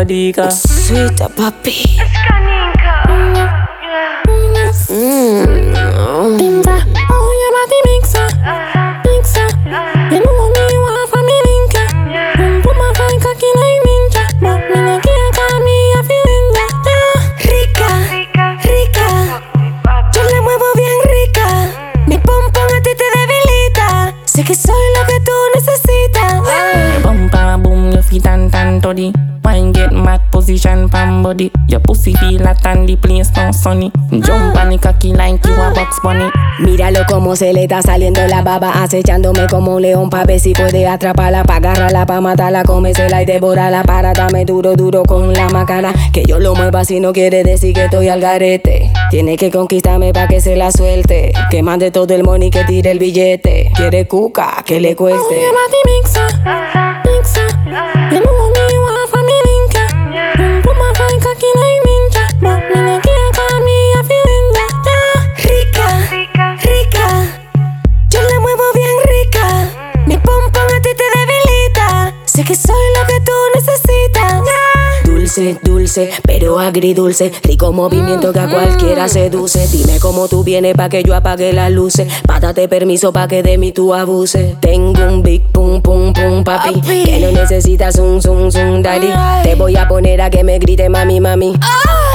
codica. Sweet papi. Position pam body. Your pussy feel hot and the place no sunny. Jump on the cocky like you a box bunny. Míralo como se le está saliendo la baba, acechándome como un león pa' ver si puede atraparla, pa' agarrarla, pa' matarla, comérsela y devorarla, para darme duro, duro con la macana. Que yo lo mueva si no quiere decir que estoy al garete. Tiene que conquistarme pa' que se la suelte, que mande todo el money que tire el billete. Quiere cuca, que le cueste. Que soy lo que tú necesitas. Dulce, dulce, pero agridulce. Rico movimiento que a cualquiera seduce. Dime cómo tú vienes pa' que yo apague las luces. Pátate permiso pa' que de mí tú abuses. Tengo un big pum pum pum papi. Que no necesitas un zum zum daddy. Te voy a poner a que me grite mami mami.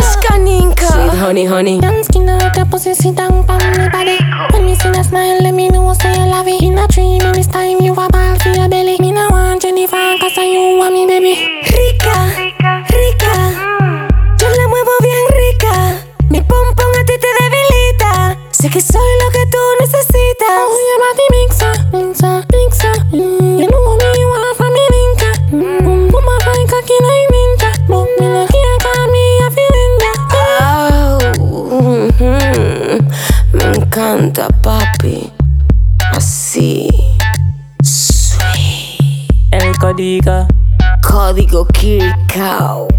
Scaninka. Sweet honey honey. Young skin like a pussy sit down on me body. When me see that smile, let me know say you love it. Baby. Rica, rica. Yo la muevo bien rica. Mi pompón a ti te debilita. Sé que soy lo que tú necesitas. Oh, your body mixer, mixer, mixer. Mm, you know me want from me linker. Mm, fine cocky like ninja. But me no care 'cause me a feeling ya. Au, ujú. Me encanta, papi. Así. Sweet. El codica. Código Kirkau.